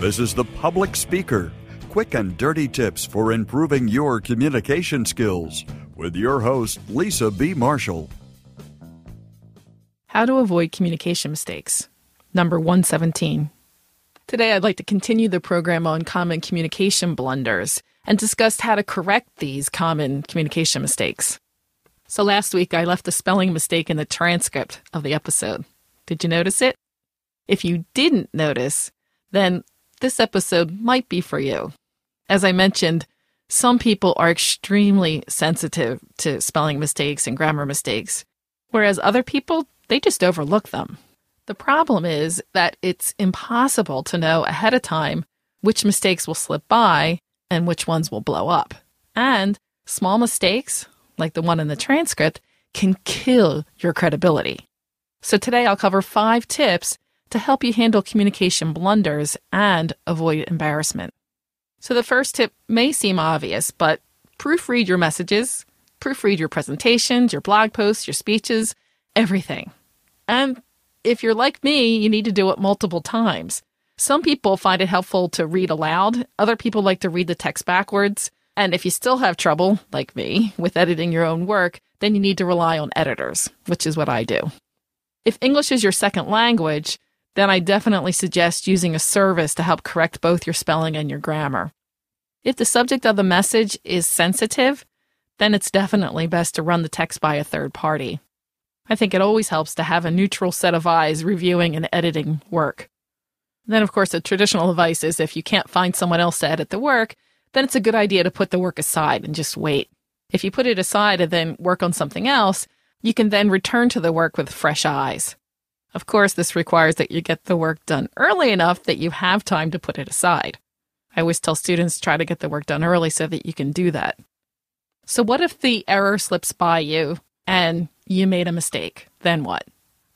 This is The Public Speaker quick and dirty tips for improving your communication skills with your host, Lisa B. Marshall. How to avoid communication mistakes. Number 117. Today, I'd like to continue the program on common communication blunders and discuss how to correct these common communication mistakes. So, last week I left a spelling mistake in the transcript of the episode. Did you notice it? If you didn't notice, then this episode might be for you. As I mentioned, some people are extremely sensitive to spelling mistakes and grammar mistakes, whereas other people, they just overlook them. The problem is that it's impossible to know ahead of time which mistakes will slip by and which ones will blow up. And small mistakes, like the one in the transcript, can kill your credibility. So today I'll cover five tips to help you handle communication blunders and avoid embarrassment. So, the first tip may seem obvious, but proofread your messages, proofread your presentations, your blog posts, your speeches, everything. And if you're like me, you need to do it multiple times. Some people find it helpful to read aloud, other people like to read the text backwards. And if you still have trouble, like me, with editing your own work, then you need to rely on editors, which is what I do. If English is your second language, then I definitely suggest using a service to help correct both your spelling and your grammar. If the subject of the message is sensitive, then it's definitely best to run the text by a third party. I think it always helps to have a neutral set of eyes reviewing and editing work. Then, of course, the traditional advice is if you can't find someone else to edit the work, then it's a good idea to put the work aside and just wait. If you put it aside and then work on something else, you can then return to the work with fresh eyes. Of course, this requires that you get the work done early enough that you have time to put it aside. I always tell students try to get the work done early so that you can do that. So, what if the error slips by you and you made a mistake? Then what?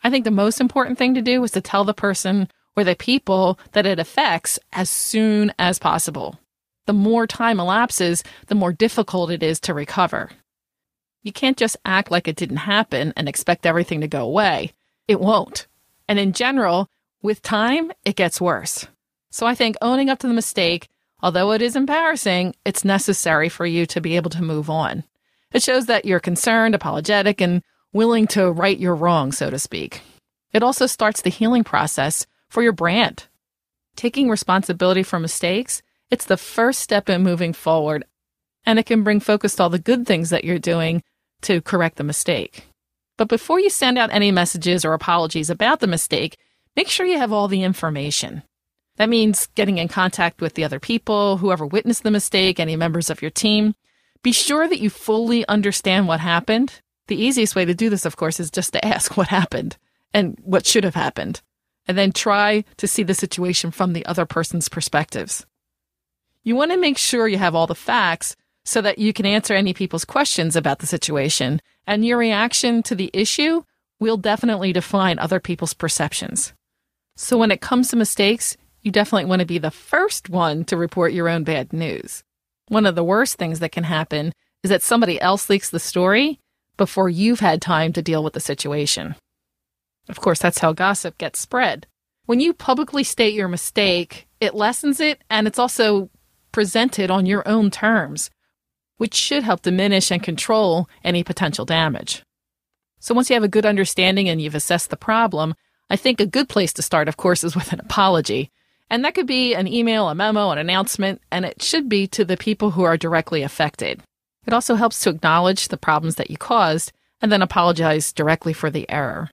I think the most important thing to do is to tell the person or the people that it affects as soon as possible. The more time elapses, the more difficult it is to recover. You can't just act like it didn't happen and expect everything to go away it won't. And in general, with time, it gets worse. So I think owning up to the mistake, although it is embarrassing, it's necessary for you to be able to move on. It shows that you're concerned, apologetic, and willing to right your wrong, so to speak. It also starts the healing process for your brand. Taking responsibility for mistakes, it's the first step in moving forward, and it can bring focus to all the good things that you're doing to correct the mistake. But before you send out any messages or apologies about the mistake, make sure you have all the information. That means getting in contact with the other people, whoever witnessed the mistake, any members of your team. Be sure that you fully understand what happened. The easiest way to do this, of course, is just to ask what happened and what should have happened, and then try to see the situation from the other person's perspectives. You want to make sure you have all the facts so that you can answer any people's questions about the situation. And your reaction to the issue will definitely define other people's perceptions. So when it comes to mistakes, you definitely want to be the first one to report your own bad news. One of the worst things that can happen is that somebody else leaks the story before you've had time to deal with the situation. Of course, that's how gossip gets spread. When you publicly state your mistake, it lessens it and it's also presented on your own terms which should help diminish and control any potential damage. So once you have a good understanding and you've assessed the problem, I think a good place to start, of course, is with an apology. And that could be an email, a memo, an announcement, and it should be to the people who are directly affected. It also helps to acknowledge the problems that you caused and then apologize directly for the error.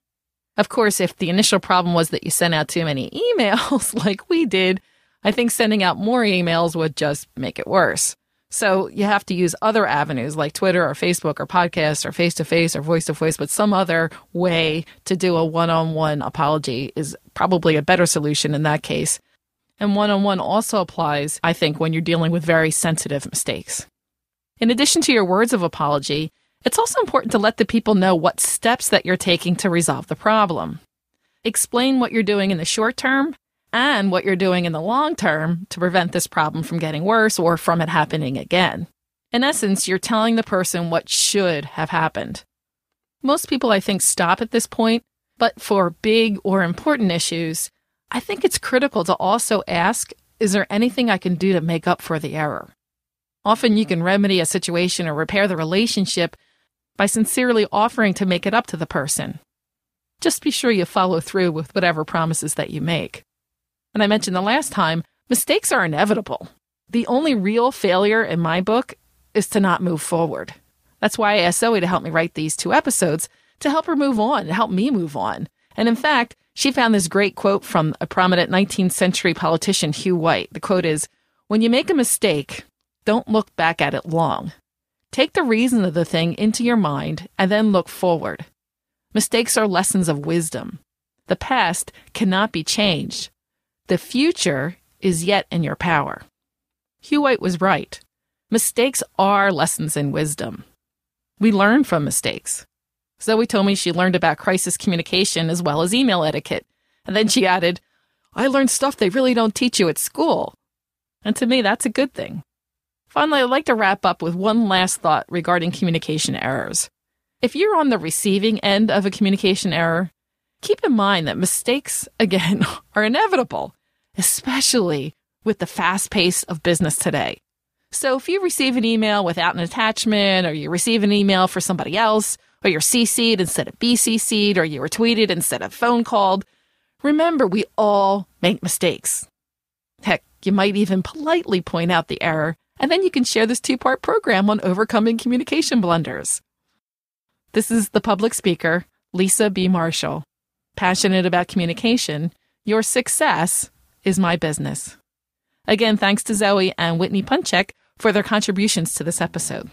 Of course, if the initial problem was that you sent out too many emails, like we did, I think sending out more emails would just make it worse. So you have to use other avenues like Twitter or Facebook or podcasts or face to face or voice to voice, but some other way to do a one on one apology is probably a better solution in that case. And one on one also applies, I think, when you're dealing with very sensitive mistakes. In addition to your words of apology, it's also important to let the people know what steps that you're taking to resolve the problem. Explain what you're doing in the short term and what you're doing in the long term to prevent this problem from getting worse or from it happening again. In essence, you're telling the person what should have happened. Most people, I think, stop at this point, but for big or important issues, I think it's critical to also ask is there anything I can do to make up for the error? Often you can remedy a situation or repair the relationship by sincerely offering to make it up to the person. Just be sure you follow through with whatever promises that you make. And I mentioned the last time, mistakes are inevitable. The only real failure in my book is to not move forward. That's why I asked Zoe to help me write these two episodes to help her move on, to help me move on. And in fact, she found this great quote from a prominent 19th century politician, Hugh White. The quote is When you make a mistake, don't look back at it long. Take the reason of the thing into your mind and then look forward. Mistakes are lessons of wisdom. The past cannot be changed. The future is yet in your power. Hugh White was right. Mistakes are lessons in wisdom. We learn from mistakes. Zoe told me she learned about crisis communication as well as email etiquette. And then she added, I learned stuff they really don't teach you at school. And to me, that's a good thing. Finally, I'd like to wrap up with one last thought regarding communication errors. If you're on the receiving end of a communication error, keep in mind that mistakes, again, are inevitable, especially with the fast pace of business today. So if you receive an email without an attachment, or you receive an email for somebody else, or you're CC'd instead of BCC'd, or you were tweeted instead of phone called, remember we all make mistakes. Heck, you might even politely point out the error, and then you can share this two part program on overcoming communication blunders. This is the public speaker, Lisa B. Marshall. Passionate about communication, your success is my business. Again, thanks to Zoe and Whitney Punchek for their contributions to this episode.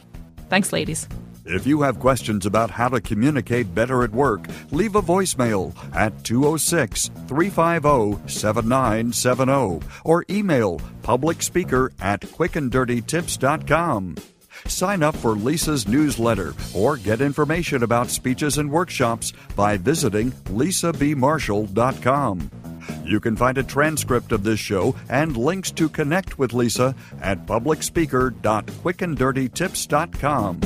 Thanks, ladies. If you have questions about how to communicate better at work, leave a voicemail at 206 350 7970 or email publicspeaker at quickanddirtytips.com. Sign up for Lisa's newsletter or get information about speeches and workshops by visiting lisabmarshall.com. You can find a transcript of this show and links to connect with Lisa at publicspeaker.quickanddirtytips.com.